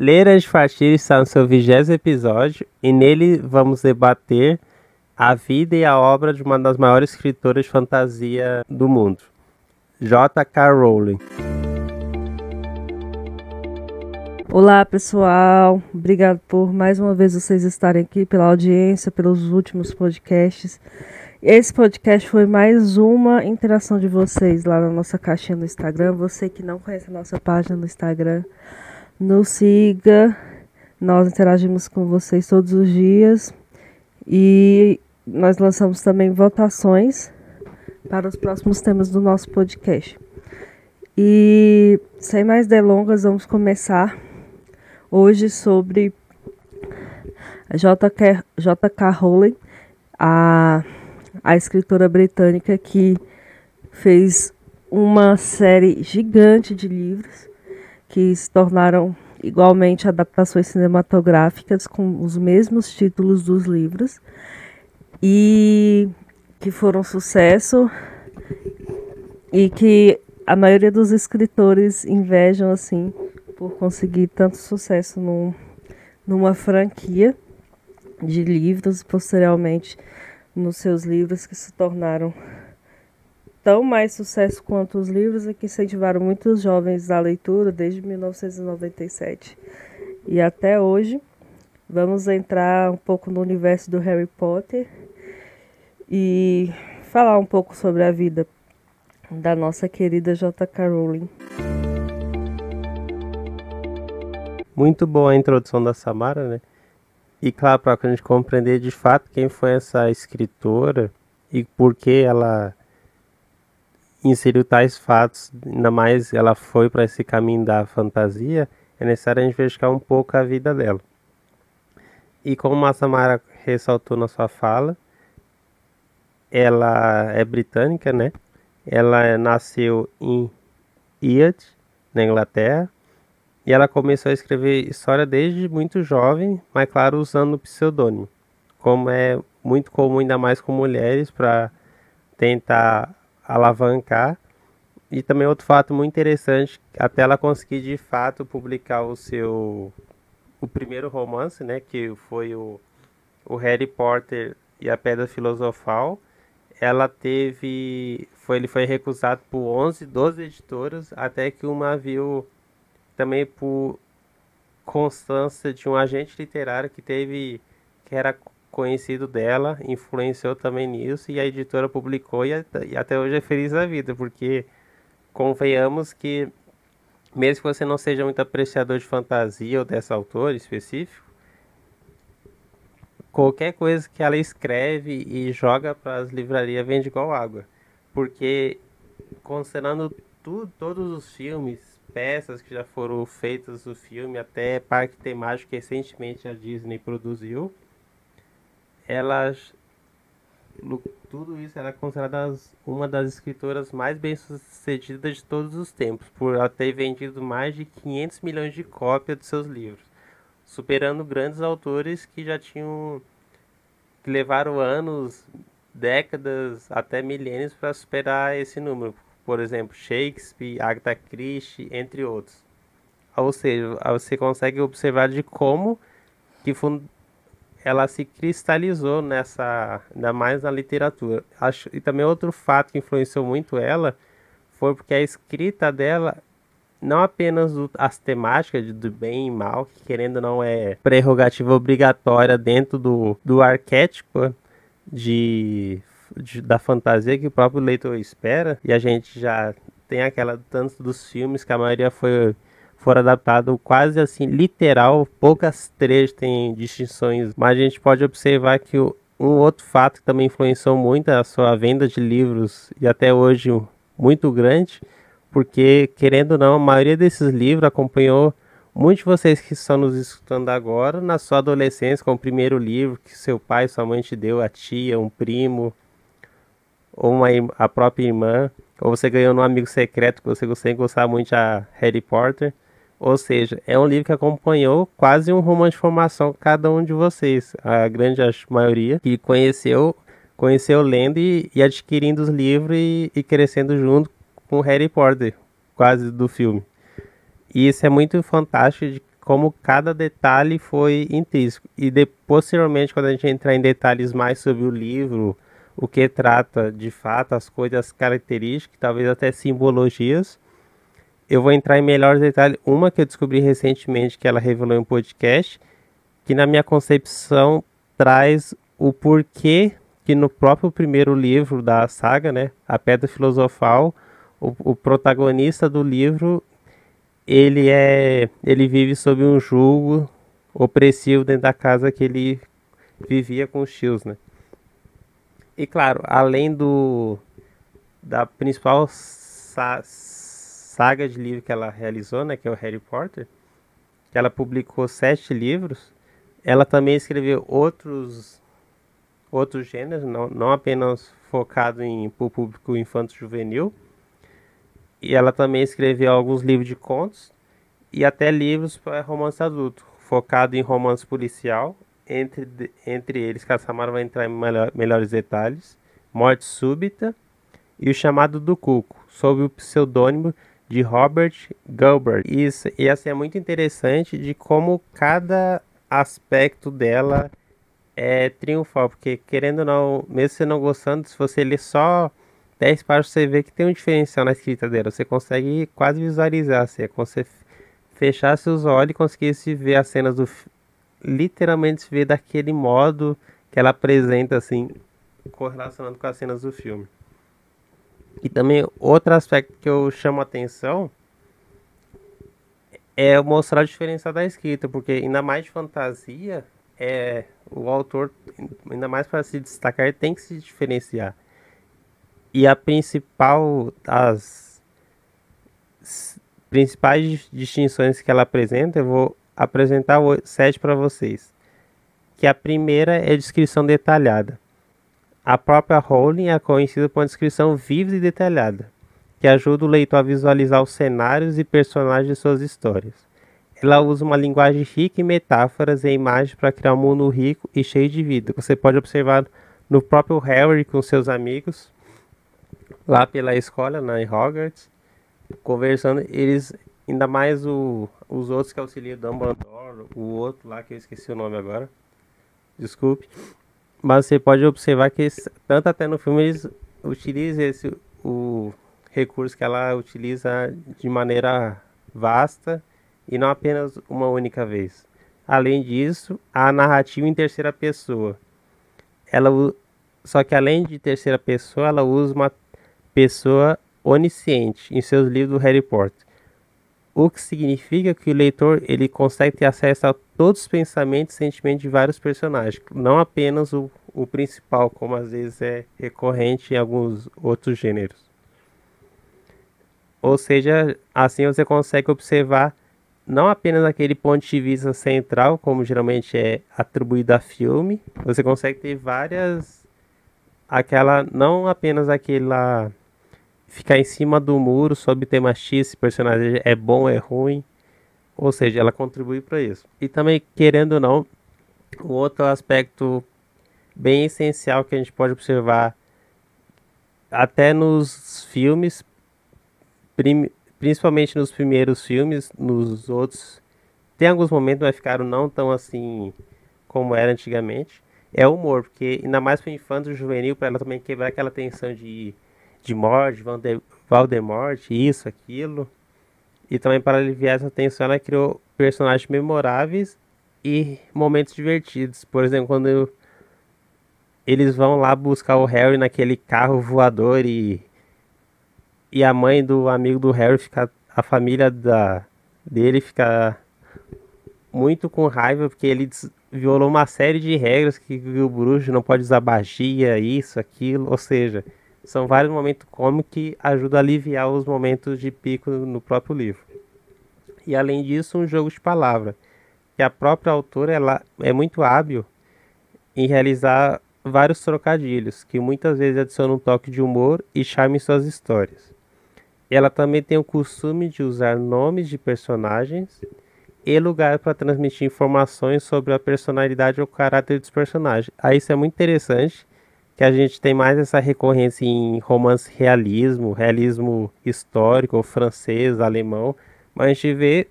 Ler de Fartir está no seu vigésimo episódio e nele vamos debater a vida e a obra de uma das maiores escritoras de fantasia do mundo, J.K. Rowling. Olá pessoal, obrigado por mais uma vez vocês estarem aqui, pela audiência, pelos últimos podcasts. Esse podcast foi mais uma interação de vocês lá na nossa caixinha no Instagram. Você que não conhece a nossa página no Instagram, nos siga. Nós interagimos com vocês todos os dias e nós lançamos também votações para os próximos temas do nosso podcast. E sem mais delongas, vamos começar hoje sobre J.K. Rowling, a a escritora britânica que fez uma série gigante de livros que se tornaram igualmente adaptações cinematográficas com os mesmos títulos dos livros e que foram sucesso e que a maioria dos escritores invejam assim por conseguir tanto sucesso num, numa franquia de livros posteriormente nos seus livros que se tornaram tão mais sucesso quanto os livros e que incentivaram muitos jovens à leitura desde 1997 e até hoje. Vamos entrar um pouco no universo do Harry Potter e falar um pouco sobre a vida da nossa querida J.K. Rowling. Muito boa a introdução da Samara, né? E claro, para a gente compreender de fato quem foi essa escritora e por que ela inseriu tais fatos, ainda mais ela foi para esse caminho da fantasia, é necessário a gente verificar um pouco a vida dela. E como a Samara ressaltou na sua fala, ela é britânica, né? Ela nasceu em Iad, na Inglaterra, e ela começou a escrever história desde muito jovem, mas claro, usando o pseudônimo, como é muito comum ainda mais com mulheres para tentar alavancar. E também outro fato muito interessante, até ela conseguir de fato publicar o seu o primeiro romance, né, que foi o, o Harry Potter e a Pedra Filosofal, ela teve foi ele foi recusado por 11, 12 editoras, até que uma viu também por constância de um agente literário que teve que era conhecido dela, influenciou também nisso e a editora publicou e, até hoje é feliz a vida, porque convenhamos que mesmo que você não seja muito apreciador de fantasia ou desse autor específico, qualquer coisa que ela escreve e joga para as livrarias vende igual água. Porque considerando todos os filmes, peças que já foram feitas do filme, até parque temático que recentemente a Disney produziu, elas tudo isso era considerada uma das escritoras mais bem-sucedidas de todos os tempos, por ela ter vendido mais de 500 milhões de cópias de seus livros, superando grandes autores que já tinham que levaram anos, décadas, até milênios para superar esse número por exemplo, Shakespeare, Agatha Christie, entre outros. Ou seja, você consegue observar de como que ela se cristalizou nessa, ainda mais na literatura. Acho, e também outro fato que influenciou muito ela foi porque a escrita dela não apenas o, as temáticas do bem e mal, que querendo ou não é prerrogativa obrigatória dentro do, do arquétipo de de, da fantasia que o próprio leitor espera, e a gente já tem aquela tanto dos filmes que a maioria foi for adaptado quase assim literal, poucas trechos têm distinções, mas a gente pode observar que um outro fato que também influenciou muito a sua venda de livros e até hoje muito grande, porque querendo ou não, a maioria desses livros acompanhou muitos de vocês que estão nos escutando agora na sua adolescência com o primeiro livro que seu pai, sua mãe te deu, a tia, um primo, ou uma, a própria irmã, ou você ganhou num amigo secreto que você sempre gostava muito a Harry Potter. Ou seja, é um livro que acompanhou quase um romance de formação cada um de vocês, a grande maioria, que conheceu, conheceu lendo e, e adquirindo os livros e, e crescendo junto com Harry Potter, quase do filme. E isso é muito fantástico de como cada detalhe foi intrínseco. E de, posteriormente, quando a gente entrar em detalhes mais sobre o livro, o que trata de fato, as coisas, as características, talvez até simbologias, eu vou entrar em melhores detalhes. Uma que eu descobri recentemente, que ela revelou em um podcast, que na minha concepção traz o porquê que no próprio primeiro livro da saga, né, A Pedra Filosofal, o, o protagonista do livro ele é ele vive sob um jugo opressivo dentro da casa que ele vivia com os tios, né? E claro, além do da principal saga de livro que ela realizou, né, que é o Harry Potter, que ela publicou sete livros, ela também escreveu outros outros gêneros, não, não apenas focado em o público infanto-juvenil, e ela também escreveu alguns livros de contos e até livros para romance adulto, focado em romance policial. Entre, entre eles, Caçamara vai entrar em melhor, melhores detalhes: Morte Súbita e O Chamado do Cuco, sob o pseudônimo de Robert Gilbert. Isso, e assim é muito interessante de como cada aspecto dela é triunfal, porque querendo ou não, mesmo você não gostando, se você ler só 10 páginas você vê que tem um diferencial na escrita dela. Você consegue quase visualizar, assim, é como se fechasse os olhos e conseguisse ver as cenas do literalmente se ver daquele modo que ela apresenta assim, correlacionando com as cenas do filme. E também outro aspecto que eu chamo a atenção é mostrar a diferença da escrita, porque ainda mais de fantasia, é o autor, ainda mais para se destacar, tem que se diferenciar. E a principal, as principais distinções que ela apresenta, eu vou apresentar sete para vocês. Que a primeira é descrição detalhada. A própria Rowling é conhecida por uma descrição viva e detalhada, que ajuda o leitor a visualizar os cenários e personagens de suas histórias. Ela usa uma linguagem rica em metáforas e imagens para criar um mundo rico e cheio de vida. Você pode observar no próprio Harry com seus amigos, lá pela escola, na Hogwarts, conversando, eles, ainda mais o, os outros que auxiliam Dumbledore, o outro lá que eu esqueci o nome agora, desculpe, mas você pode observar que tanto até no filme eles utilizam esse, o recurso que ela utiliza de maneira vasta e não apenas uma única vez. Além disso, a narrativa em terceira pessoa. Ela só que além de terceira pessoa, ela usa uma pessoa onisciente em seus livros do Harry Potter. O que significa que o leitor ele consegue ter acesso a todos os pensamentos e sentimentos de vários personagens, não apenas o, o principal, como às vezes é recorrente em alguns outros gêneros. Ou seja, assim você consegue observar não apenas aquele ponto de vista central, como geralmente é atribuído a filme, você consegue ter várias aquela não apenas aquela ficar em cima do muro sobre tema X, se personagem é bom é ruim. Ou seja, ela contribui para isso. E também, querendo ou não, um outro aspecto bem essencial que a gente pode observar até nos filmes, principalmente nos primeiros filmes, nos outros, tem alguns momentos que ficaram não tão assim como era antigamente. É o humor, porque ainda mais para infanto juvenil, para ela também quebrar aquela tensão de de morte, Valdemort, isso, aquilo. E também para aliviar essa tensão, ela criou personagens memoráveis e momentos divertidos. Por exemplo, quando eles vão lá buscar o Harry naquele carro voador e e a mãe do amigo do Harry fica a família da dele fica muito com raiva porque ele violou uma série de regras que, o bruxo não pode usar magia, isso, aquilo, ou seja, são vários momentos cômicos que ajudam a aliviar os momentos de pico no próprio livro. E além disso, um jogo de palavra, que a própria autora ela é muito hábil em realizar vários trocadilhos, que muitas vezes adicionam um toque de humor e charme em suas histórias. Ela também tem o costume de usar nomes de personagens e lugar para transmitir informações sobre a personalidade ou caráter dos personagens. Aí isso é muito interessante, que a gente tem mais essa recorrência em romance realismo, realismo histórico, francês, alemão, mas a gente vê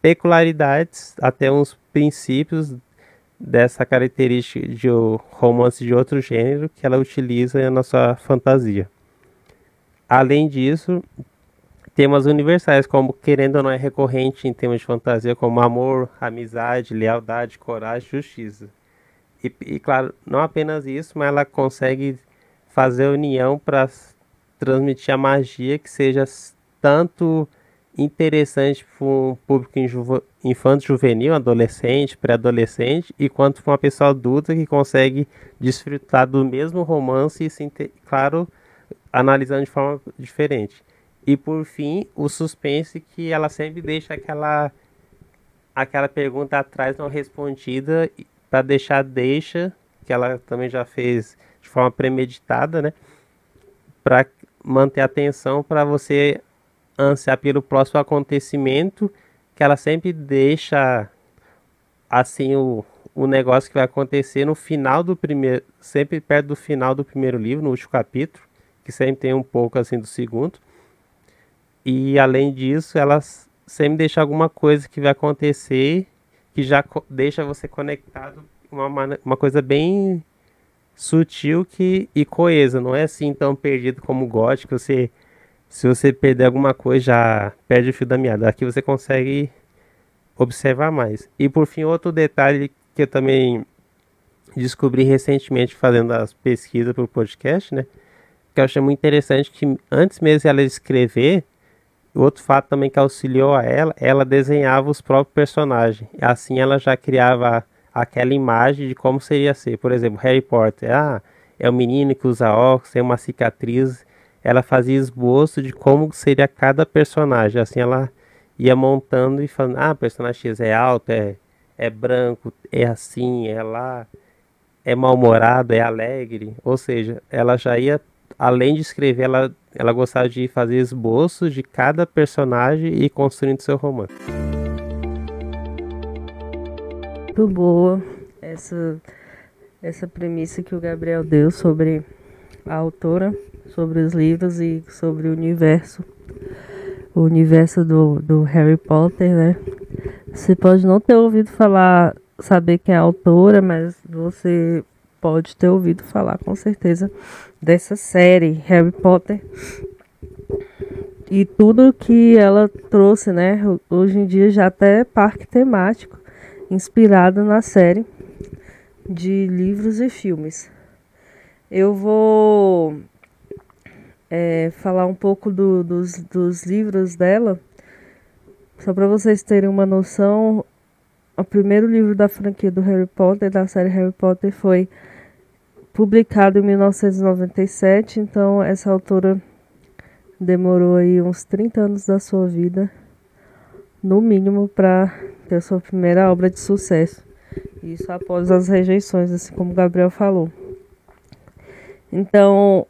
peculiaridades, até uns princípios dessa característica de romance de outro gênero que ela utiliza na sua fantasia. Além disso, temas universais, como querendo ou não é recorrente em temas de fantasia, como amor, amizade, lealdade, coragem, justiça. E, e claro, não apenas isso, mas ela consegue fazer união para transmitir a magia que seja tanto interessante para um público infanto juvenil, adolescente, pré-adolescente, e quanto para uma pessoa adulta que consegue desfrutar do mesmo romance e, claro, analisando de forma diferente. E por fim, o suspense que ela sempre deixa aquela aquela pergunta atrás não respondida para deixar deixa, que ela também já fez de forma premeditada, né? Para manter a atenção para você ansiar pelo próximo acontecimento, que ela sempre deixa assim o, o negócio que vai acontecer no final do primeiro, sempre perto do final do primeiro livro, no último capítulo, que sempre tem um pouco assim do segundo. E além disso, ela sempre deixa alguma coisa que vai acontecer que já deixa você conectado uma, uma coisa bem sutil que, e coesa, não é assim tão perdido como o gótico, você se você perder alguma coisa já perde o fio da meada. Aqui você consegue observar mais. E por fim, outro detalhe que eu também descobri recentemente fazendo as pesquisas para o podcast, né? Que eu achei muito interessante que antes mesmo ela escrever, outro fato também que auxiliou a ela, ela desenhava os próprios personagens. Assim ela já criava aquela imagem de como seria ser. Por exemplo, Harry Potter, ah, é o menino que usa óculos, tem uma cicatriz. Ela fazia esboço de como seria cada personagem. Assim ela ia montando e falando, ah, personagem X é alto, é, é branco, é assim, é lá, é mal-humorado, é alegre. Ou seja, ela já ia além de escrever, ela, ela gostava de fazer esboços de cada personagem e construindo seu romance. Muito boa essa, essa premissa que o Gabriel deu sobre a autora, sobre os livros e sobre o universo. O universo do, do Harry Potter, né? Você pode não ter ouvido falar, saber quem é a autora, mas você pode ter ouvido falar com certeza dessa série Harry Potter e tudo que ela trouxe, né? Hoje em dia já até parque temático inspirado na série de livros e filmes. Eu vou é, falar um pouco do, dos, dos livros dela, só para vocês terem uma noção. O primeiro livro da franquia do Harry Potter, da série Harry Potter, foi publicado em 1997, então essa autora demorou aí uns 30 anos da sua vida, no mínimo, para ter sua primeira obra de sucesso. Isso após as rejeições, assim como o Gabriel falou. Então,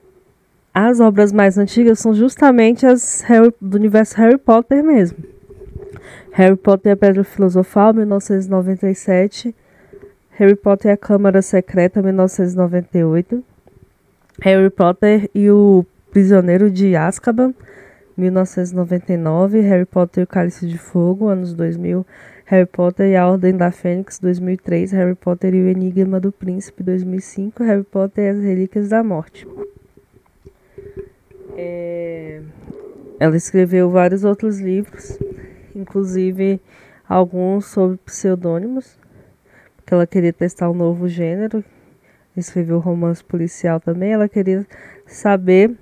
as obras mais antigas são justamente as Harry, do universo Harry Potter mesmo. Harry Potter e a Pedra Filosofal, 1997. Harry Potter e a Câmara Secreta, 1998. Harry Potter e o Prisioneiro de Azkaban, 1999. Harry Potter e o Cálice de Fogo, anos 2000. Harry Potter e a Ordem da Fênix, 2003. Harry Potter e o Enigma do Príncipe, 2005. Harry Potter e as Relíquias da Morte. É... Ela escreveu vários outros livros, inclusive alguns sobre pseudônimos que ela queria testar um novo gênero, escreveu romance policial também. Ela queria saber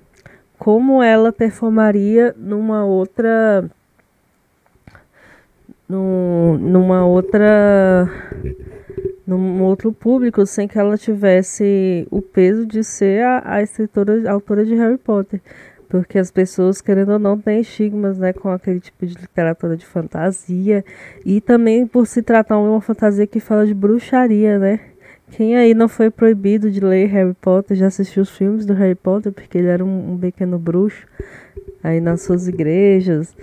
como ela performaria numa outra num, numa outra num outro público sem que ela tivesse o peso de ser a, a escritora a autora de Harry Potter porque as pessoas, querendo ou não, têm estigmas né, com aquele tipo de literatura de fantasia, e também por se tratar de uma fantasia que fala de bruxaria, né? Quem aí não foi proibido de ler Harry Potter, já assistiu os filmes do Harry Potter, porque ele era um, um pequeno bruxo, aí nas suas igrejas,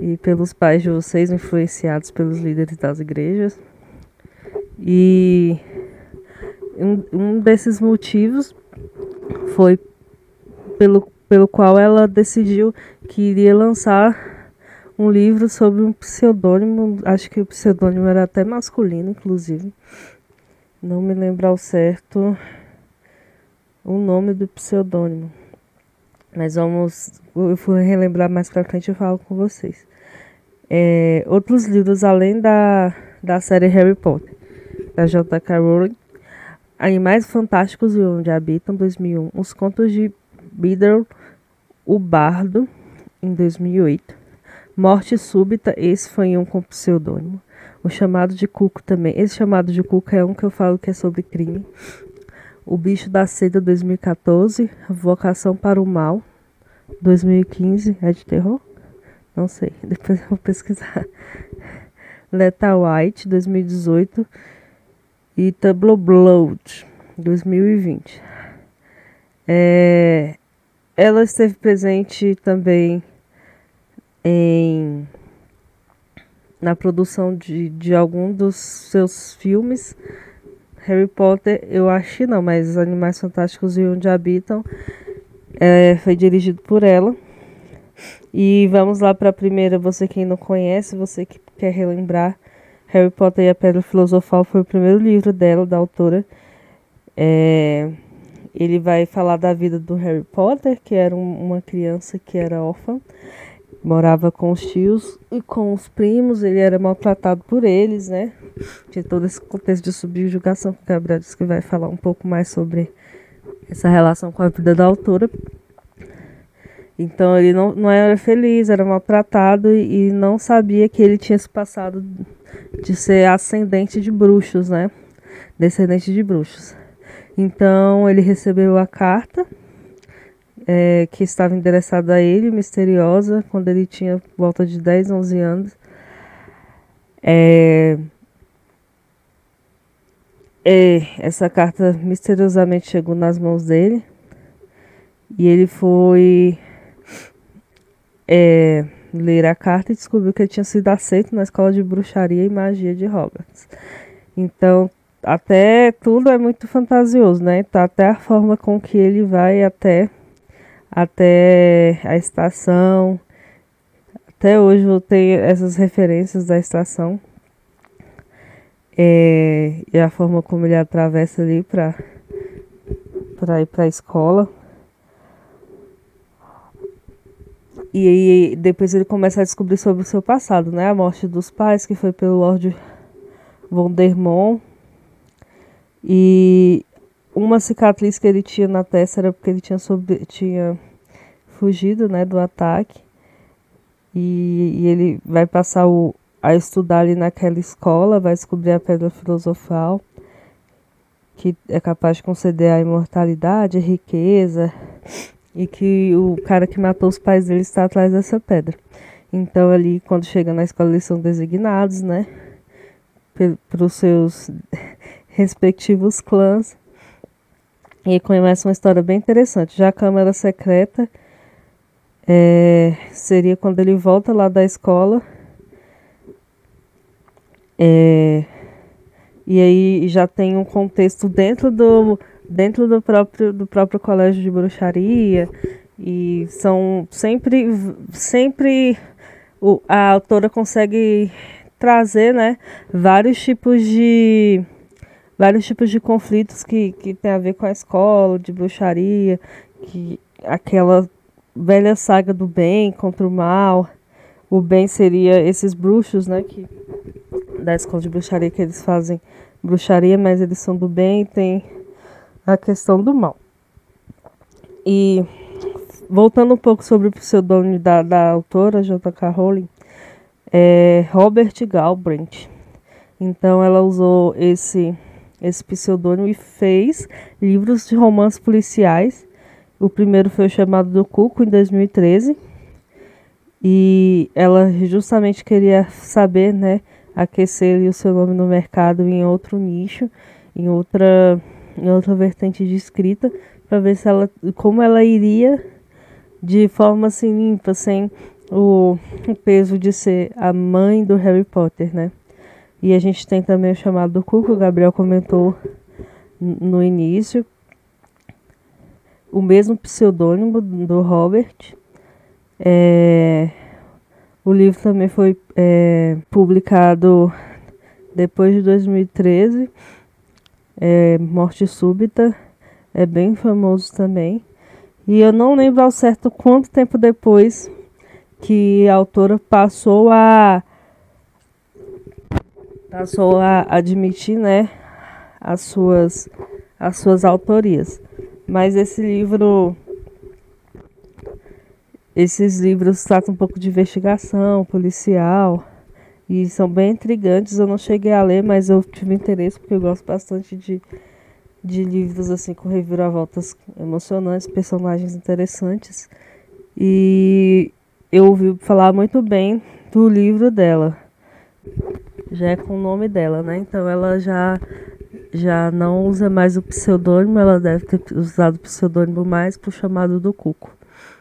e pelos pais de vocês, influenciados pelos líderes das igrejas. E um, um desses motivos foi pelo pelo qual ela decidiu que iria lançar um livro sobre um pseudônimo, acho que o pseudônimo era até masculino, inclusive. Não me lembro ao certo o nome do pseudônimo. Mas vamos, eu fui relembrar mais pra frente e falo com vocês. É, outros livros além da, da série Harry Potter, da J.K. Rowling. Animais Fantásticos e Onde Habitam, 2001. Os Contos de Biddle, o Bardo, em 2008. Morte Súbita, esse foi um com pseudônimo. O Chamado de Cuco também. Esse Chamado de Cuco é um que eu falo que é sobre crime. O Bicho da Seda, 2014. Vocação para o Mal, 2015. É de terror? Não sei, depois eu vou pesquisar. Lethal White, 2018. E Tableau Blood, 2020. É, ela esteve presente também em na produção de, de algum dos seus filmes. Harry Potter, eu acho não, mas Animais Fantásticos e Onde Habitam é, foi dirigido por ela. E vamos lá para a primeira, você quem não conhece, você que quer relembrar. Harry Potter e a Pedra Filosofal foi o primeiro livro dela, da autora. É, ele vai falar da vida do Harry Potter, que era um, uma criança que era órfã morava com os tios e com os primos, ele era maltratado por eles, né? Tinha todo esse contexto de subjugação que o Gabriel disse que vai falar um pouco mais sobre essa relação com a vida da autora. Então ele não, não era feliz, era maltratado e, e não sabia que ele tinha se passado de ser ascendente de bruxos, né? Descendente de bruxos. Então ele recebeu a carta é, que estava endereçada a ele, misteriosa, quando ele tinha volta de 10, 11 anos. É, é, essa carta misteriosamente chegou nas mãos dele e ele foi é, ler a carta e descobriu que ele tinha sido aceito na escola de bruxaria e magia de Hogwarts. Então, até tudo é muito fantasioso, né? Tá até a forma com que ele vai até até a estação. Até hoje eu tenho essas referências da estação. É, e a forma como ele atravessa ali para para ir para a escola. E aí depois ele começa a descobrir sobre o seu passado, né? A morte dos pais, que foi pelo Lord Vondermont. E uma cicatriz que ele tinha na testa era porque ele tinha, sobre, tinha fugido né, do ataque. E, e ele vai passar o, a estudar ali naquela escola, vai descobrir a pedra filosofal, que é capaz de conceder a imortalidade, a riqueza, e que o cara que matou os pais dele está atrás dessa pedra. Então ali, quando chega na escola, eles são designados, né, para os seus respectivos clãs. E começa uma história bem interessante. Já a Câmara Secreta é, seria quando ele volta lá da escola. É, e aí já tem um contexto dentro do, dentro do próprio, do próprio colégio de bruxaria. E são sempre, sempre a autora consegue trazer né, vários tipos de vários tipos de conflitos que, que tem a ver com a escola, de bruxaria, que aquela velha saga do bem contra o mal. O bem seria esses bruxos, né, que da escola de bruxaria que eles fazem bruxaria, mas eles são do bem tem a questão do mal. E voltando um pouco sobre o pseudônimo da, da autora J.K. Rowling, é Robert Galbraith. Então ela usou esse esse pseudônimo e fez livros de romances policiais. O primeiro foi o chamado do Cuco em 2013. E ela justamente queria saber, né, aquecer o seu nome no mercado em outro nicho, em outra em outra vertente de escrita, para ver se ela como ela iria de forma assim limpa, sem o, o peso de ser a mãe do Harry Potter, né? E a gente tem também o chamado do Cuco, o Gabriel comentou no início. O mesmo pseudônimo do Robert. É, O livro também foi é, publicado depois de 2013. É, Morte Súbita é bem famoso também. E eu não lembro ao certo quanto tempo depois que a autora passou a passou a admitir, né, as suas as suas autorias. Mas esse livro esses livros tratam um pouco de investigação policial e são bem intrigantes. Eu não cheguei a ler, mas eu tive interesse porque eu gosto bastante de, de livros assim com reviravoltas emocionantes, personagens interessantes. E eu ouvi falar muito bem do livro dela. Já é com o nome dela, né? Então ela já já não usa mais o pseudônimo, ela deve ter usado o pseudônimo mais pro chamado do Cuco.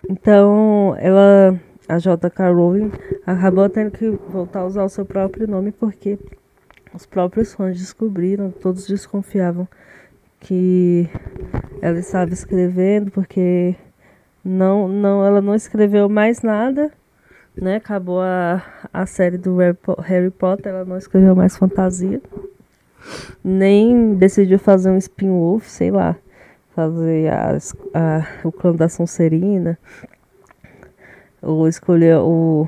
Então, ela, a J.K. Rowling, acabou tendo que voltar a usar o seu próprio nome porque os próprios fãs descobriram, todos desconfiavam que ela estava escrevendo porque não, não, ela não escreveu mais nada, né? Acabou a, a série do Harry Potter, ela não escreveu mais fantasia, nem decidiu fazer um spin-off, sei lá fazer as, a, o clã da Sonserina, ou escolher o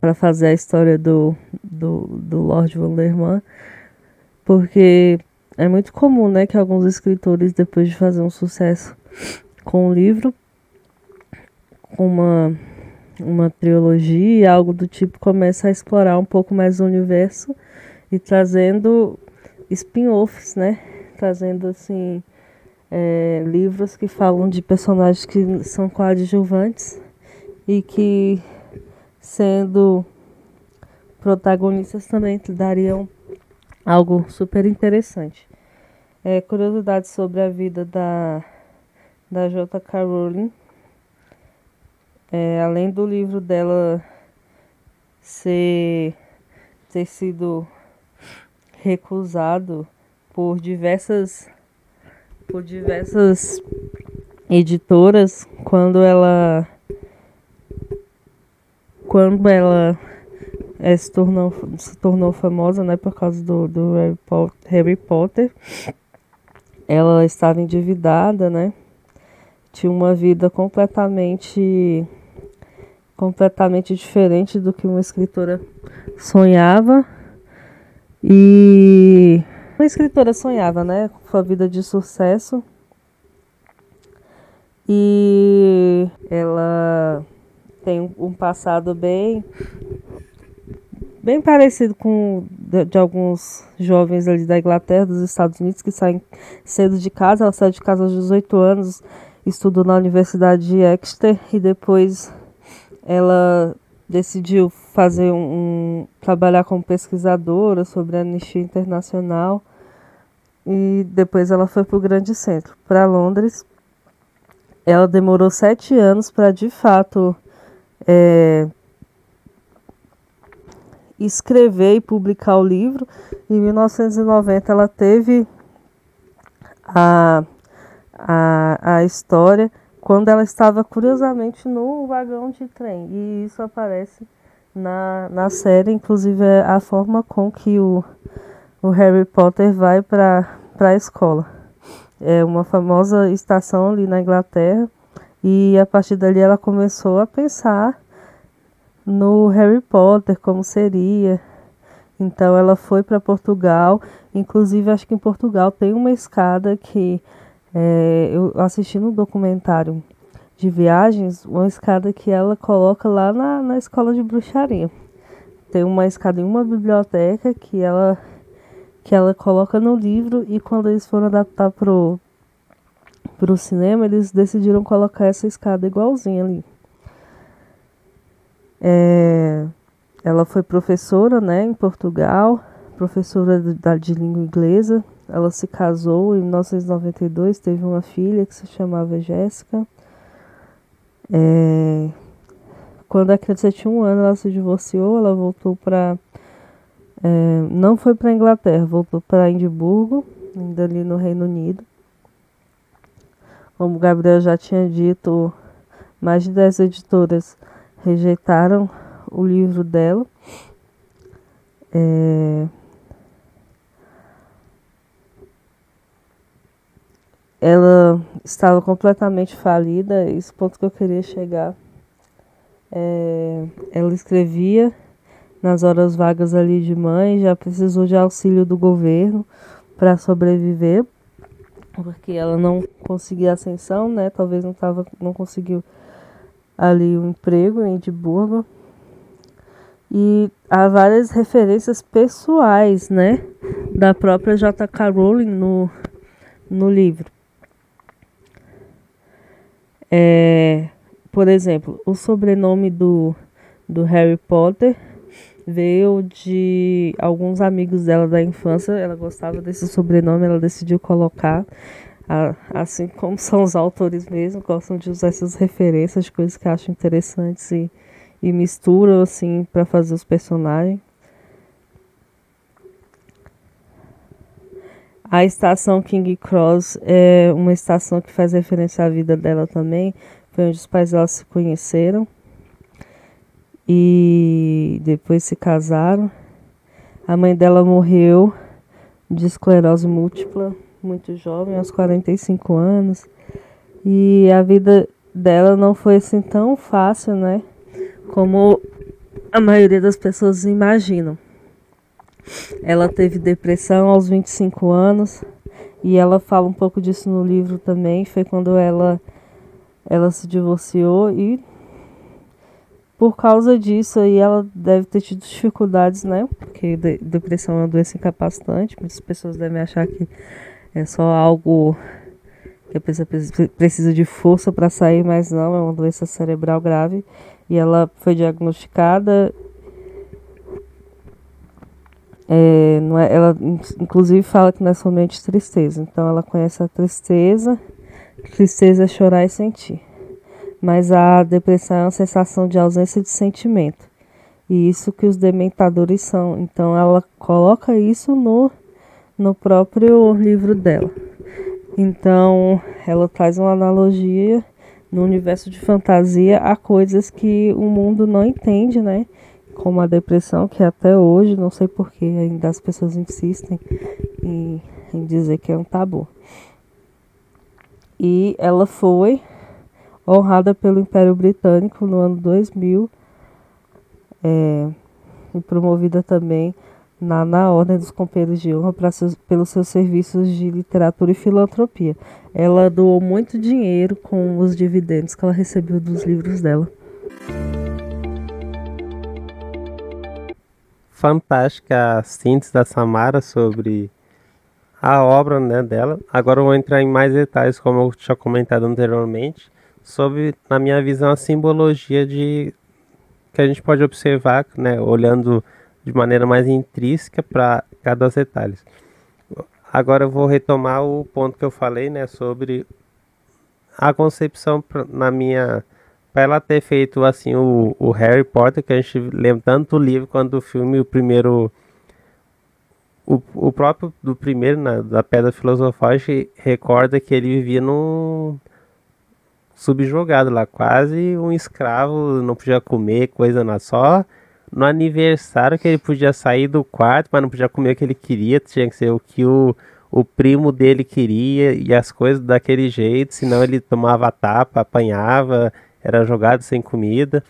para fazer a história do, do, do Lord Vanderman, porque é muito comum, né, que alguns escritores, depois de fazer um sucesso com um livro, com uma, uma trilogia, algo do tipo, começa a explorar um pouco mais o universo e trazendo spin-offs, né, trazendo, assim, é, livros que falam de personagens que são coadjuvantes e que, sendo protagonistas, também dariam algo super interessante. É, curiosidades sobre a vida da, da J.K. Rowling. É, além do livro dela ser ter sido recusado por diversas por diversas editoras quando ela quando ela é, se tornou se tornou famosa né por causa do, do Harry, Potter, Harry Potter ela estava endividada né tinha uma vida completamente completamente diferente do que uma escritora sonhava e uma escritora sonhava, né, com sua vida de sucesso. E ela tem um passado bem bem parecido com de, de, alguns jovens ali da Inglaterra, dos Estados Unidos, que saem cedo de casa. Ela saiu de casa aos 18 anos, estudou na Universidade de Exeter e depois ela decidiu fazer um, um trabalhar como pesquisadora sobre a anistia internacional e depois ela foi para o grande centro, para Londres. Ela demorou sete anos para de fato é, escrever e publicar o livro. Em 1990 ela teve a, a, a história quando ela estava curiosamente no vagão de trem. E isso aparece na, na série, inclusive é a forma com que o, o Harry Potter vai para a escola. É uma famosa estação ali na Inglaterra e a partir dali ela começou a pensar no Harry Potter, como seria. Então ela foi para Portugal, inclusive acho que em Portugal tem uma escada que é, eu assisti no documentário de viagens, uma escada que ela coloca lá na, na escola de bruxaria. Tem uma escada em uma biblioteca que ela que ela coloca no livro e quando eles foram adaptar pro pro cinema, eles decidiram colocar essa escada igualzinha ali. É, ela foi professora, né, em Portugal, professora de, de língua inglesa. Ela se casou em 1992, teve uma filha que se chamava Jéssica. É, quando a criança tinha um ano, ela se divorciou, ela voltou para é, não foi para Inglaterra, voltou para Edimburgo, ainda ali no Reino Unido. Como o Gabriel já tinha dito, mais de 10 editoras rejeitaram o livro dela. É... Ela estava completamente falida, esse ponto que eu queria chegar. É... Ela escrevia nas horas vagas ali de mãe, já precisou de auxílio do governo para sobreviver, porque ela não conseguia ascensão, né? Talvez não tava, não conseguiu ali um emprego em Edimburgo. E há várias referências pessoais, né, da própria J.K. Rowling no, no livro. É, por exemplo, o sobrenome do, do Harry Potter veio de alguns amigos dela da infância. Ela gostava desse sobrenome, ela decidiu colocar. Assim como são os autores mesmo, gostam de usar essas referências de coisas que acham interessantes e, e misturam assim para fazer os personagens. A estação King Cross é uma estação que faz referência à vida dela também. Foi onde os pais dela se conheceram e depois se casaram. A mãe dela morreu de esclerose múltipla, muito jovem, aos 45 anos. E a vida dela não foi assim tão fácil, né? Como a maioria das pessoas imaginam. Ela teve depressão aos 25 anos e ela fala um pouco disso no livro também. Foi quando ela ela se divorciou e por causa disso aí ela deve ter tido dificuldades, né? Porque depressão é uma doença incapacitante, muitas pessoas devem achar que é só algo que a pessoa precisa de força para sair, mas não, é uma doença cerebral grave e ela foi diagnosticada é, é, ela inclusive fala que não é somente tristeza, então ela conhece a tristeza, tristeza é chorar e sentir mas a depressão é uma sensação de ausência de sentimento. E isso que os dementadores são. Então ela coloca isso no, no próprio livro dela. Então ela traz uma analogia no universo de fantasia a coisas que o mundo não entende, né? Como a depressão, que até hoje, não sei porquê, ainda as pessoas insistem em, em dizer que é um tabu. E ela foi honrada pelo Império Britânico no ano 2000 é, e promovida também na, na Ordem dos Companheiros de Honra seus, pelos seus serviços de literatura e filantropia. Ela doou muito dinheiro com os dividendos que ela recebeu dos livros dela. Fantástica a síntese da Samara sobre a obra né, dela. Agora eu vou entrar em mais detalhes, como eu tinha comentado anteriormente sobre, na minha visão, a simbologia de que a gente pode observar, né, olhando de maneira mais intrínseca para cada dos detalhes. Agora eu vou retomar o ponto que eu falei, né, sobre a concepção na minha para ela ter feito assim o, o Harry Potter que a gente lembra tanto o livro quanto o filme o primeiro o, o próprio do primeiro né, da Pedra Filosofal recorda que ele vivia num subjugado lá, quase um escravo, não podia comer, coisa na só. No aniversário que ele podia sair do quarto, mas não podia comer o que ele queria, tinha que ser o que o, o primo dele queria e as coisas daquele jeito, senão ele tomava tapa, apanhava, era jogado sem comida.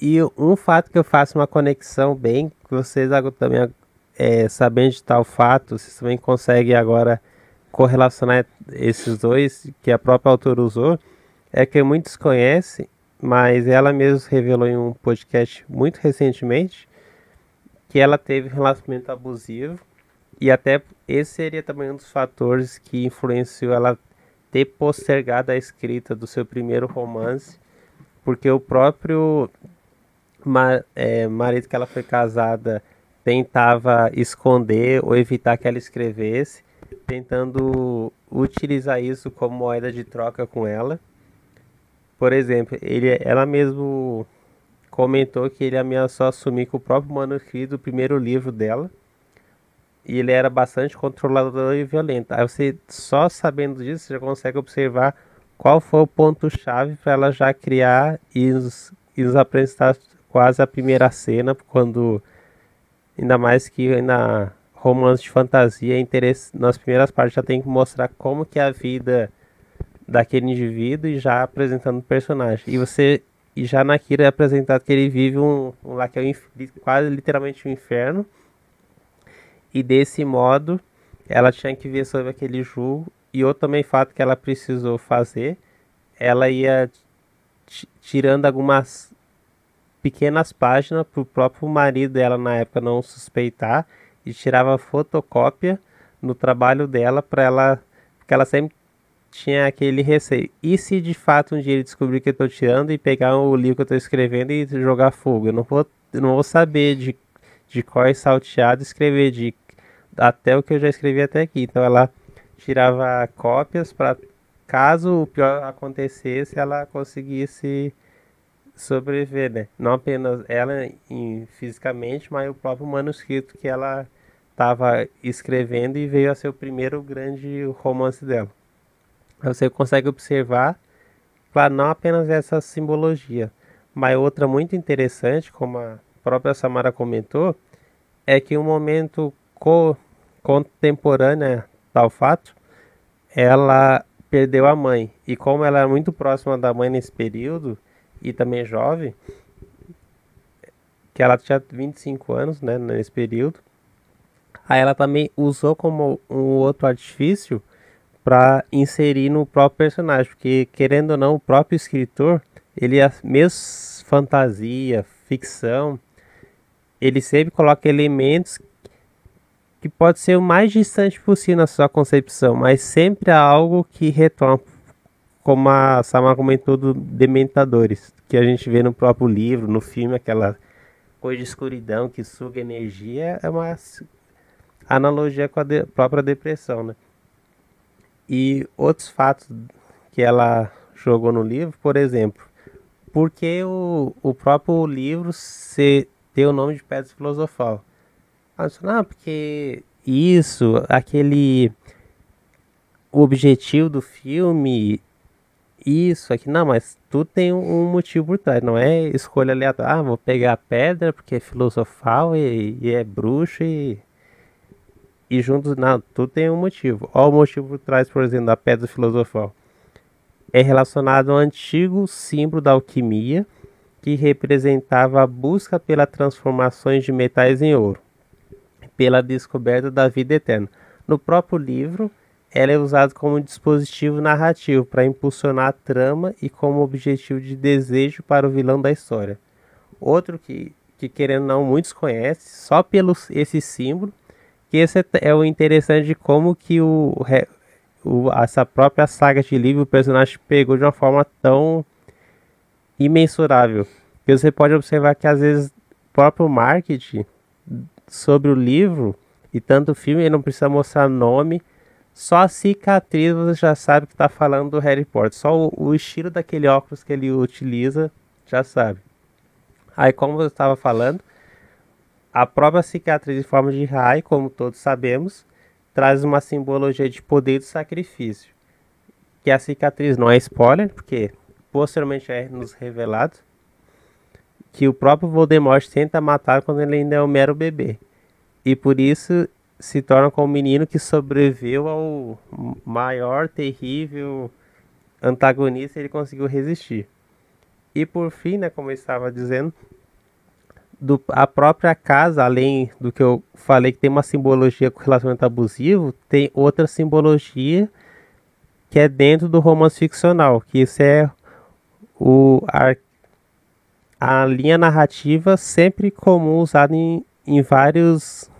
E um fato que eu faço uma conexão bem, que vocês também é, sabendo de tal fato, vocês também conseguem agora correlacionar esses dois que a própria autora usou é que muitos conhecem, mas ela mesma revelou em um podcast muito recentemente que ela teve relacionamento abusivo e até esse seria também um dos fatores que influenciou ela ter postergado a escrita do seu primeiro romance, porque o próprio é, marido que ela foi casada tentava esconder ou evitar que ela escrevesse tentando utilizar isso como moeda de troca com ela. Por exemplo, ele, ela mesmo comentou que ele ameaçou assumir com o próprio manuscrito do primeiro livro dela. E ele era bastante controlador e violento. Aí você, só sabendo disso, já consegue observar qual foi o ponto-chave para ela já criar e nos e nos apresentar quase a primeira cena, quando ainda mais que na romance de fantasia, interesse, nas primeiras partes já tem que mostrar como que é a vida daquele indivíduo e já apresentando o personagem. E você e já na Kira é apresentado que ele vive um, um lá que é um, quase literalmente um inferno. E desse modo, ela tinha que ver sobre aquele julgo. E outro também fato que ela precisou fazer, ela ia tirando algumas pequenas páginas para o próprio marido dela na época não suspeitar e tirava fotocópia no trabalho dela para ela, porque ela sempre tinha aquele receio. E se de fato um dia ele descobrir que eu estou tirando e pegar o livro que eu estou escrevendo e jogar fogo? Eu não vou, eu não vou saber de, de qual é salteado escrever de até o que eu já escrevi até aqui. Então ela tirava cópias para caso o pior acontecesse, ela conseguisse sobreviver, né? Não apenas ela em, fisicamente, mas o próprio manuscrito que ela estava escrevendo e veio a ser o primeiro grande romance dela. Você consegue observar, claro, não apenas essa simbologia, mas outra muito interessante, como a própria Samara comentou, é que um momento co contemporâneo tal fato, ela perdeu a mãe. E como ela era muito próxima da mãe nesse período, e também jovem, que ela tinha 25 anos né, nesse período, aí ela também usou como um outro artifício para inserir no próprio personagem, porque querendo ou não, o próprio escritor, ele mesmo fantasia, ficção, ele sempre coloca elementos que pode ser o mais distante possível na sua concepção, mas sempre há algo que retorna, como a Samara comentou do Dementadores, que a gente vê no próprio livro, no filme, aquela coisa de escuridão que suga energia, é uma analogia com a de própria depressão, né? E outros fatos que ela jogou no livro, por exemplo, porque o, o próprio livro se, tem o nome de Pedra Filosofal? Disse, não, porque isso, aquele o objetivo do filme, isso aqui, não, mas tudo tem um motivo por trás, não é escolha aleatória, ah, vou pegar a pedra porque é filosofal e, e é bruxo e e juntos, não, tudo tem um motivo. Olha o motivo por trás, por exemplo, da pedra filosofal. É relacionado ao antigo símbolo da alquimia, que representava a busca pela transformações de metais em ouro, pela descoberta da vida eterna. No próprio livro, ela é usada como dispositivo narrativo para impulsionar a trama e como objetivo de desejo para o vilão da história. Outro que, que querendo não muitos conhecem, só pelo esse símbolo, que esse é, é o interessante de como que o, o, essa própria saga de livro o personagem pegou de uma forma tão imensurável. Que você pode observar que às vezes o próprio marketing sobre o livro e tanto o filme ele não precisa mostrar nome, só a cicatriz você já sabe que está falando do Harry Potter. Só o, o, estilo daquele óculos que ele utiliza já sabe. Aí como eu estava falando, a própria cicatriz em forma de raio, como todos sabemos, traz uma simbologia de poder do sacrifício. Que a cicatriz não é spoiler, porque posteriormente é nos revelado que o próprio Voldemort tenta matar quando ele ainda é um mero bebê. E por isso se torna como um menino que sobreviveu ao maior, terrível antagonista e ele conseguiu resistir. E por fim, né, como eu estava dizendo, do, a própria casa, além do que eu falei que tem uma simbologia com relacionamento abusivo, tem outra simbologia que é dentro do romance ficcional, que isso é o, a, a linha narrativa sempre comum usada em, em vários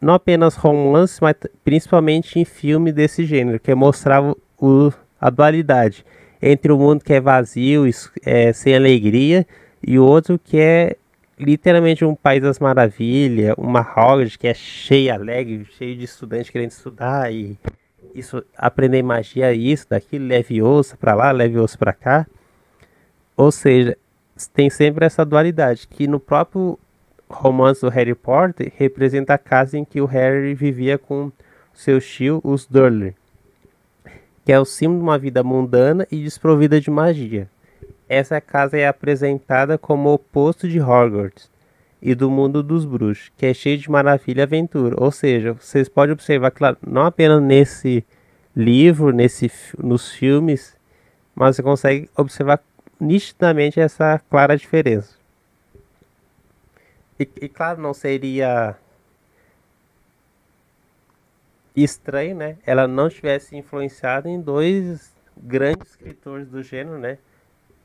não apenas romances, mas principalmente em filme desse gênero, que é mostrar o, a dualidade entre o mundo que é vazio, é, sem alegria, e o outro que é literalmente um país das maravilhas, uma Hogwarts que é cheia, alegre, cheio de estudantes querendo estudar e isso, aprender magia, isso, daquilo, leve osso para lá, leve osso para cá. Ou seja, tem sempre essa dualidade, que no próprio romance do Harry Potter representa a casa em que o Harry vivia com seu tio, os Dursley, que é o símbolo de uma vida mundana e desprovida de magia. essa casa é apresentada como o oposto de Hogwarts e do mundo dos bruxos, que é cheio de maravilha e aventura. Ou seja, vocês podem observar, claro, não apenas nesse livro, nesse, nos filmes, mas você consegue observar nitidamente essa clara diferença. E, e claro, não seria estranho, né? Ela não tivesse influenciado em dois grandes escritores do gênero, né?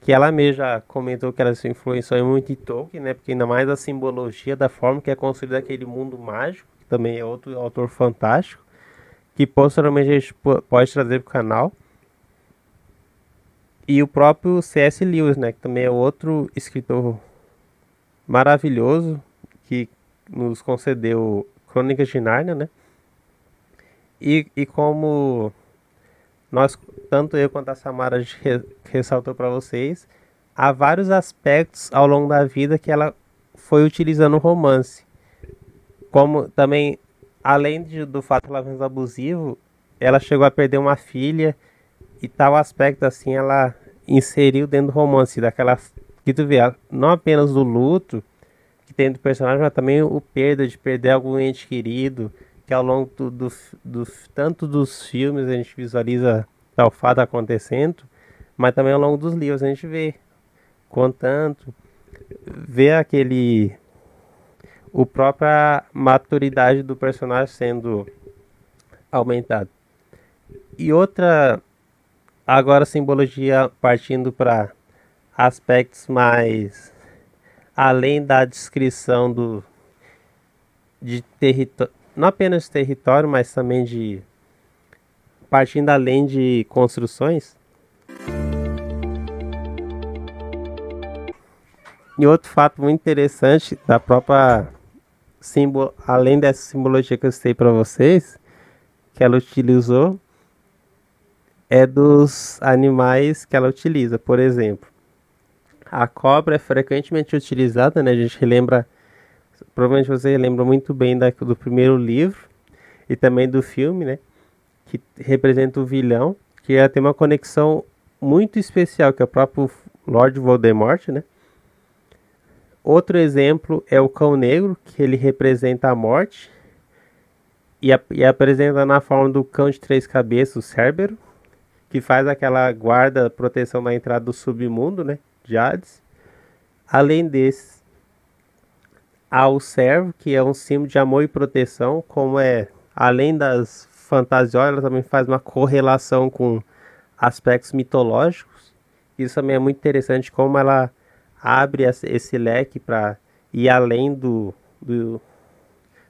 Que ela mesma comentou que ela se influenciou muito em Tolkien, né? Porque ainda mais a simbologia da forma que é construído aquele mundo mágico, que também é outro autor fantástico, que posteriormente a gente pode trazer para o canal. E o próprio C.S. Lewis, né? Que também é outro escritor maravilhoso que nos concedeu Crônicas de Nárnia, né? E, e como nós, tanto eu quanto a Samara ressaltou para vocês, há vários aspectos ao longo da vida que ela foi utilizando o romance. Como também, além de, do fato de ela abusivo, ela chegou a perder uma filha e tal aspecto assim ela inseriu dentro do romance, daquela que tu vê, não apenas o luto que tem do personagem, mas também o perda de perder algum ente querido, que ao longo do, do, do, tanto dos filmes a gente visualiza tal fato acontecendo, mas também ao longo dos livros a gente vê contanto vê aquele o própria maturidade do personagem sendo aumentada. E outra agora simbologia partindo para aspectos mais além da descrição do de território não apenas território, mas também de partindo além de construções. E outro fato muito interessante da própria símbolo, além dessa simbologia que eu citei para vocês, que ela utilizou, é dos animais que ela utiliza. Por exemplo, a cobra é frequentemente utilizada, né? A gente lembra provavelmente você lembra muito bem da, do primeiro livro e também do filme, né? Que representa o vilão, que tem uma conexão muito especial, que é o próprio Lord Voldemort, né? Outro exemplo é o cão negro, que ele representa a morte e, a, e apresenta na forma do cão de três cabeças, o Cérbero, que faz aquela guarda, proteção na entrada do submundo, né? De Hades. Além desses, ao servo, que é um símbolo de amor e proteção, como é além das fantasiosas, ela também faz uma correlação com aspectos mitológicos. Isso também é muito interessante como ela abre esse leque para ir além do, do,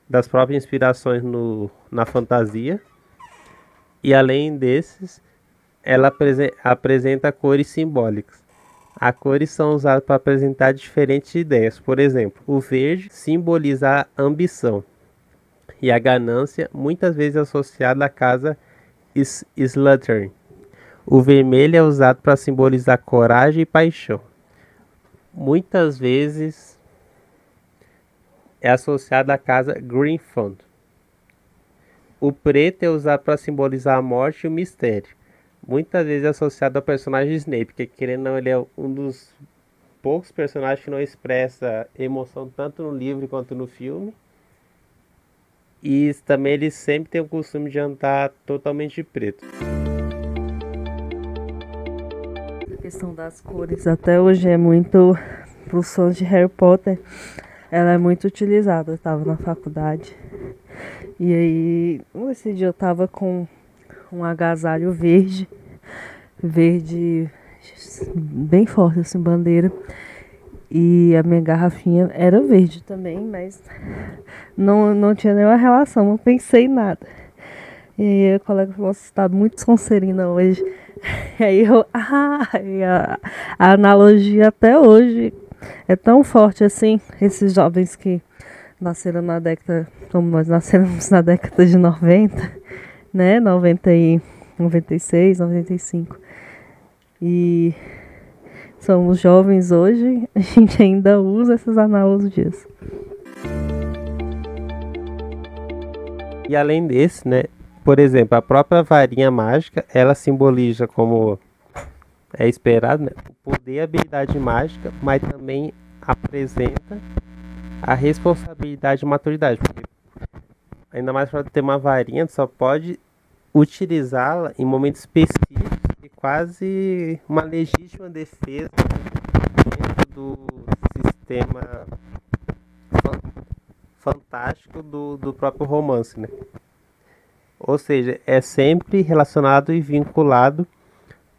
das próprias inspirações no, na fantasia. E além desses, ela apresenta cores simbólicas. As cores são usadas para apresentar diferentes ideias. Por exemplo, o verde simboliza a ambição e a ganância, muitas vezes associada à casa Slytherin. O vermelho é usado para simbolizar coragem e paixão. Muitas vezes é associado à casa Greenfond. O preto é usado para simbolizar a morte e o mistério muitas vezes associado ao personagem Snape, porque querendo ou não, ele é um dos poucos personagens que não expressa emoção tanto no livro quanto no filme. E também ele sempre tem o costume de andar totalmente de preto. A questão das cores até hoje é muito para os fãs de Harry Potter. Ela é muito utilizada. Eu estava na faculdade e aí esse dia eu estava com um agasalho verde, verde bem forte, assim, bandeira. E a minha garrafinha era verde também, mas não, não tinha nenhuma relação, não pensei em nada. E aí a colega falou, você está muito sonserina hoje. E aí eu, ah, a, a analogia até hoje é tão forte assim, esses jovens que nasceram na década, como nós nascemos na década de 90, né? 90 e 96, 95. E somos jovens hoje, a gente ainda usa essas analogias. E além desse, né? Por exemplo, a própria varinha mágica, ela simboliza como é esperado, né? poder e habilidade mágica, mas também apresenta a responsabilidade e maturidade. Porque ainda mais para ter uma varinha, só pode utilizá-la em momentos específicos e quase uma legítima defesa dentro do sistema fantástico do, do próprio romance, né? Ou seja, é sempre relacionado e vinculado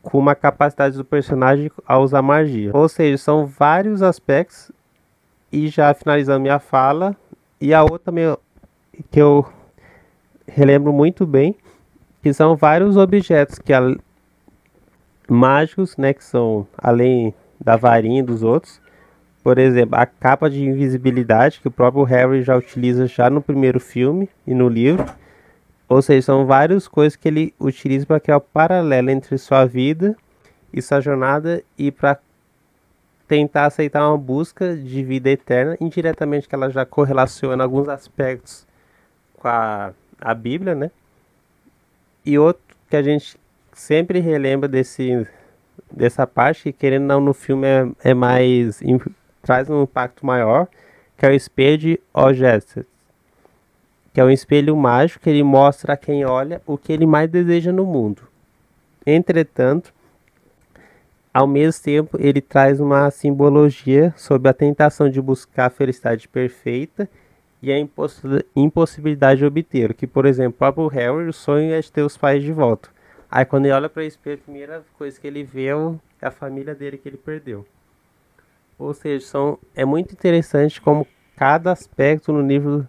com uma capacidade do personagem a usar magia. Ou seja, são vários aspectos. E já finalizando minha fala, e a outra meu, que eu relembro muito bem, que são vários objetos que mágicos, né, que são além da varinha dos outros. Por exemplo, a capa de invisibilidade que o próprio Harry já utiliza já no primeiro filme e no livro. Ou seja, são várias coisas que ele utiliza para criar o paralelo entre sua vida e sua jornada e para tentar aceitar uma busca de vida eterna, indiretamente que ela já correlaciona alguns aspectos com a, a Bíblia, né? E outro que a gente sempre relembra desse dessa parte, que querendo ou não no filme é, é mais traz um impacto maior, que é o espelho de Ogestes que é um espelho mágico que ele mostra a quem olha o que ele mais deseja no mundo. Entretanto, ao mesmo tempo, ele traz uma simbologia sobre a tentação de buscar a felicidade perfeita e a impossibilidade de obter. Que, por exemplo, o próprio Harry, o sonho é de ter os pais de volta. Aí, quando ele olha para o espelho, a primeira coisa que ele vê é a família dele que ele perdeu. Ou seja, são, é muito interessante como cada aspecto no livro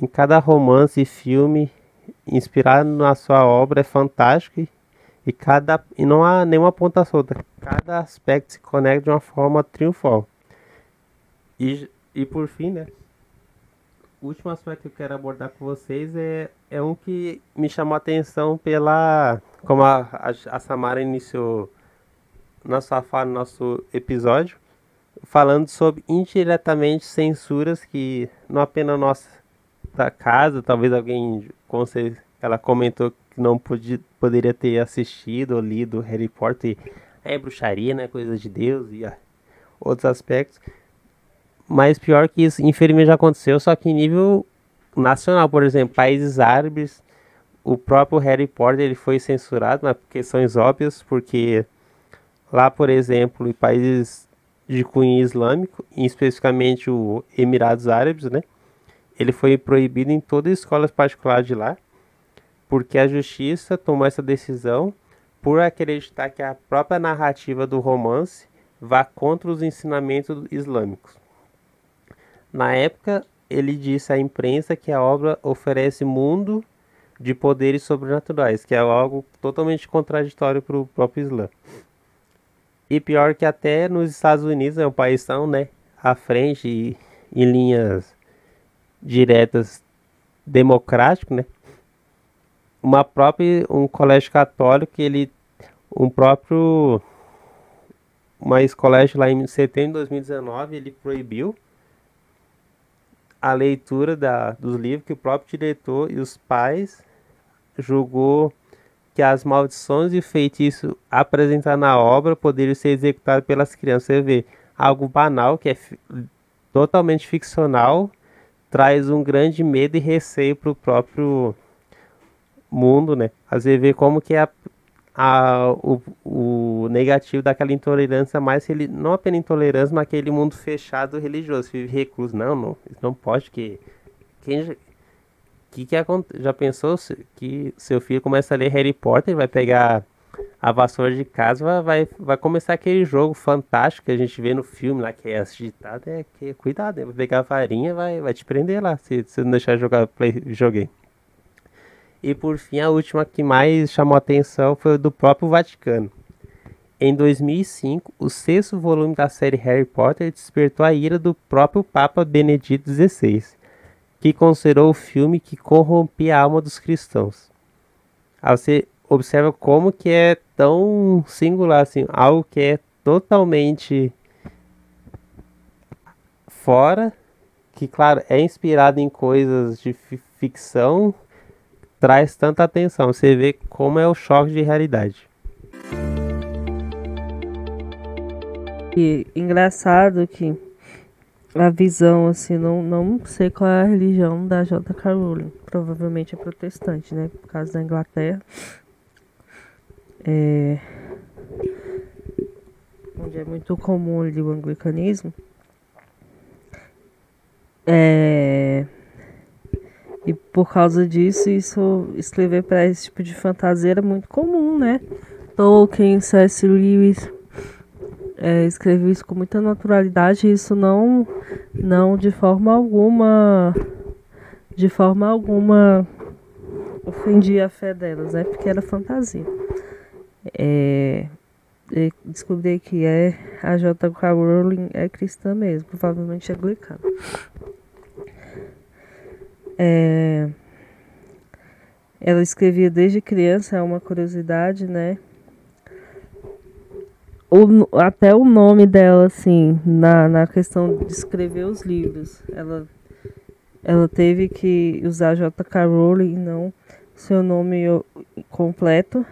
em cada romance e filme inspirado na sua obra é fantástico e, cada, e não há nenhuma ponta solta. Cada aspecto se conecta de uma forma triunfal. E, e por fim, né? Último aspecto que eu quero abordar com vocês é, é um que me chamou a atenção pela. Como a, a, Samara iniciou nossa fala no nosso episódio, falando sobre indiretamente censuras que não apenas nós da casa, talvez alguém, com certeza, ela comentou que não podia, poderia ter assistido ou lido Harry Potter. É bruxaria, né? Coisa de Deus e outros aspectos. Mas pior que isso, infelizmente já aconteceu, só que em nível nacional, por exemplo, países árabes, o próprio Harry Potter ele foi censurado, por questões óbvias, porque lá, por exemplo, em países de cunho islâmico, especificamente o Emirados Árabes, né? ele foi proibido em todas as escolas particulares de lá, porque a justiça tomou essa decisão por acreditar que a própria narrativa do romance vá contra os ensinamentos islâmicos. Na época, ele disse à imprensa que a obra oferece mundo de poderes sobrenaturais, que é algo totalmente contraditório para o próprio Islã. E pior que até nos Estados Unidos, é um país tão né, à frente e em linhas diretas democrático, né? Uma própria um colégio católico, ele um próprio uma colégio lá em setembro de 2019, ele proibiu a leitura da, dos livros que o próprio diretor e os pais julgou que as maldições e feitiços apresentados na obra poderiam ser executados pelas crianças. Você vê algo banal que é totalmente ficcional traz um grande medo e receio para o próprio mundo, né? Às vezes como que é a, a, o, o negativo daquela intolerância, mais não apenas intolerância, mas aquele mundo fechado religioso, vive recluso. Não, não, não pode que quem que que já pensou que seu filho começa a ler Harry Potter, vai pegar a vassoura de casa vai, vai começar aquele jogo fantástico que a gente vê no filme lá, que é agitado, é que cuidado, vai pegar a varinha vai, vai te prender lá, se você não deixar jogar play, joguei. E por fim, a última que mais chamou atenção foi o do próprio Vaticano. Em 2005, o sexto volume da série Harry Potter despertou a ira do próprio Papa Benedito XVI, que considerou o filme que corrompia a alma dos cristãos. Ser observa como que é tão singular, assim, algo que é totalmente fora, que claro, é inspirado em coisas de ficção, traz tanta atenção. Você vê como é o choque de realidade. E engraçado que a visão, assim, não, não sei qual é a religião da J.K. Rowling. Provavelmente é protestante, né? Por causa da Inglaterra. É, onde é muito comum ali, o anglicanismo. É, e por causa disso, isso escrever para esse tipo de fantasia era muito comum, né? Tolkien, C.S. Lewis é, escreveu isso com muita naturalidade isso não, não de forma alguma, de forma alguma ofendia a fé delas, né? Porque era fantasia. É, descobri que é a J.K. Rowling é cristã mesmo, provavelmente é anglicana. Ela escrevia desde criança, é uma curiosidade, né? o, até o nome dela, assim, na, na questão de escrever os livros. Ela, ela teve que usar J.K. Rowling não seu nome completo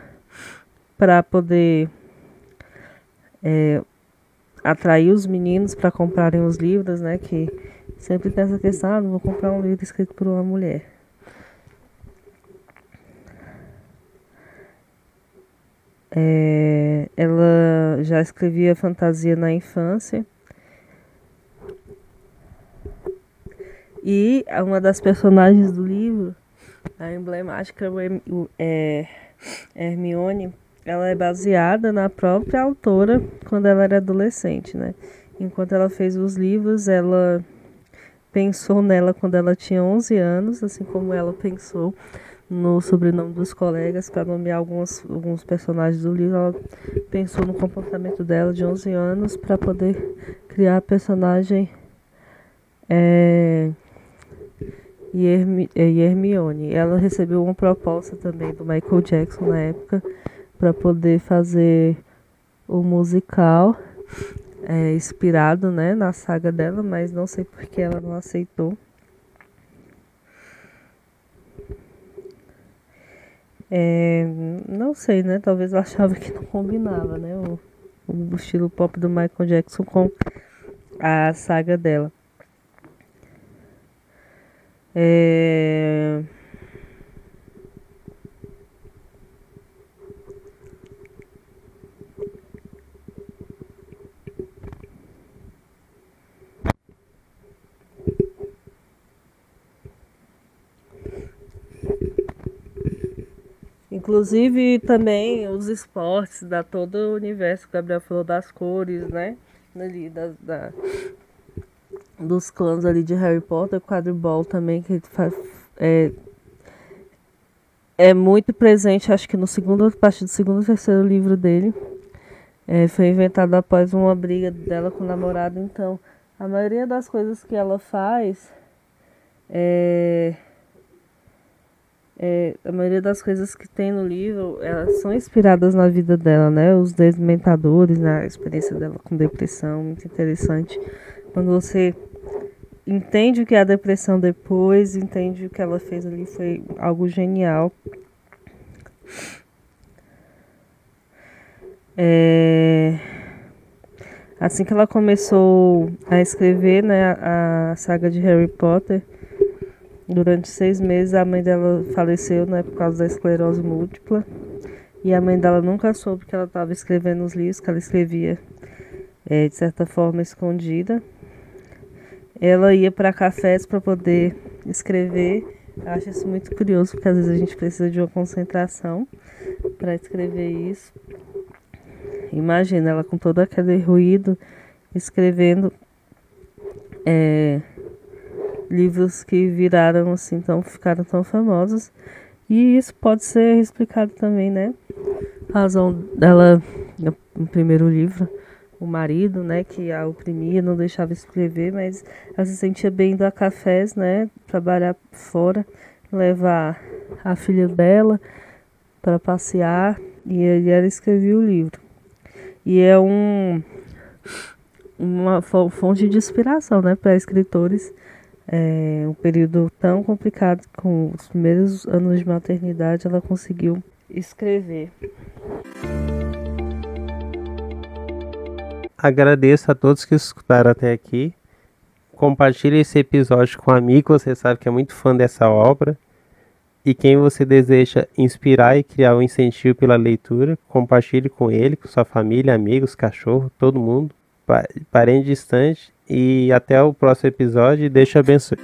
para poder é, atrair os meninos para comprarem os livros, né? Que sempre tem essa questão, ah, não vou comprar um livro escrito por uma mulher. É, ela já escrevia fantasia na infância. E uma das personagens do livro, a emblemática é, Hermione, ela é baseada na própria autora quando ela era adolescente, né? Enquanto ela fez os livros, ela pensou nela quando ela tinha 11 anos, assim como ela pensou no sobrenome dos colegas para nomear alguns, alguns personagens do livro. Ela pensou no comportamento dela de 11 anos para poder criar a personagem é, Hermione. Ela recebeu uma proposta também do Michael Jackson na época para poder fazer o musical é, inspirado né, na saga dela, mas não sei porque ela não aceitou. É, não sei, né? Talvez eu achava que não combinava, né? O, o estilo pop do Michael Jackson com a saga dela. É... Inclusive também os esportes, da todo o universo, o Gabriel falou das cores, né? Ali, da, da, dos clãs ali de Harry Potter, quadribol também, que é, é muito presente, acho que no segundo, parte do segundo e terceiro livro dele. É, foi inventado após uma briga dela com o namorado, então a maioria das coisas que ela faz é, é, a maioria das coisas que tem no livro, elas são inspiradas na vida dela, né? Os desmentadores, né? a experiência dela com depressão, muito interessante. Quando você entende o que é a depressão depois, entende o que ela fez ali, foi algo genial. É... Assim que ela começou a escrever né, a saga de Harry Potter, Durante seis meses a mãe dela faleceu, né, por causa da esclerose múltipla. E a mãe dela nunca soube que ela estava escrevendo os livros, que ela escrevia é, de certa forma escondida. Ela ia para cafés para poder escrever. Eu acho isso muito curioso, porque às vezes a gente precisa de uma concentração para escrever isso. Imagina ela com todo aquele ruído escrevendo. É, livros que viraram assim, tão, ficaram tão famosos. E isso pode ser explicado também, né? A razão dela, no primeiro livro, o marido, né, que a oprimia, não deixava escrever, mas ela se sentia bem indo a cafés, né, trabalhar fora, levar a filha dela para passear e ela escrevia o livro. E é um uma fonte de inspiração, né, para escritores é, um período tão complicado, com os primeiros anos de maternidade, ela conseguiu escrever. agradeço a todos que escutaram até aqui. Compartilhe esse episódio com um amigo, você sabe que é muito fã dessa obra. E quem você deseja inspirar e criar um incentivo pela leitura, compartilhe com ele, com sua família, amigos, cachorro, todo mundo, parente distante. E até o próximo episódio. Deus te abençoe.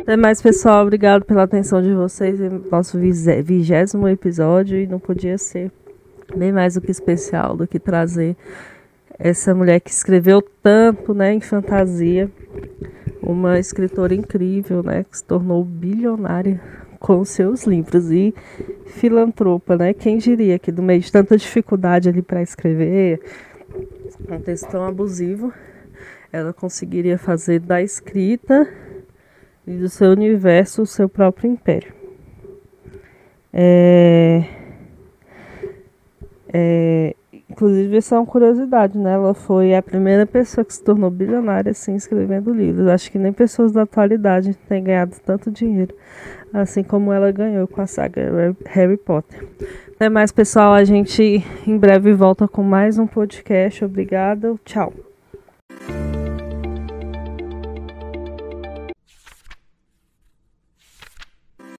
Até mais, pessoal. Obrigado pela atenção de vocês nosso vigésimo episódio. E não podia ser bem mais do que especial do que trazer essa mulher que escreveu tanto né, em fantasia uma escritora incrível, né, que se tornou bilionária com seus livros e filantropa, né? Quem diria que no meio de tanta dificuldade ali para escrever, um texto tão abusivo, ela conseguiria fazer da escrita e do seu universo o seu próprio império. É, é, Inclusive, isso é uma curiosidade, né? Ela foi a primeira pessoa que se tornou bilionária assim escrevendo livros. Acho que nem pessoas da atualidade têm ganhado tanto dinheiro, assim como ela ganhou com a saga Harry Potter. Até mais, pessoal. A gente em breve volta com mais um podcast. Obrigada. Tchau.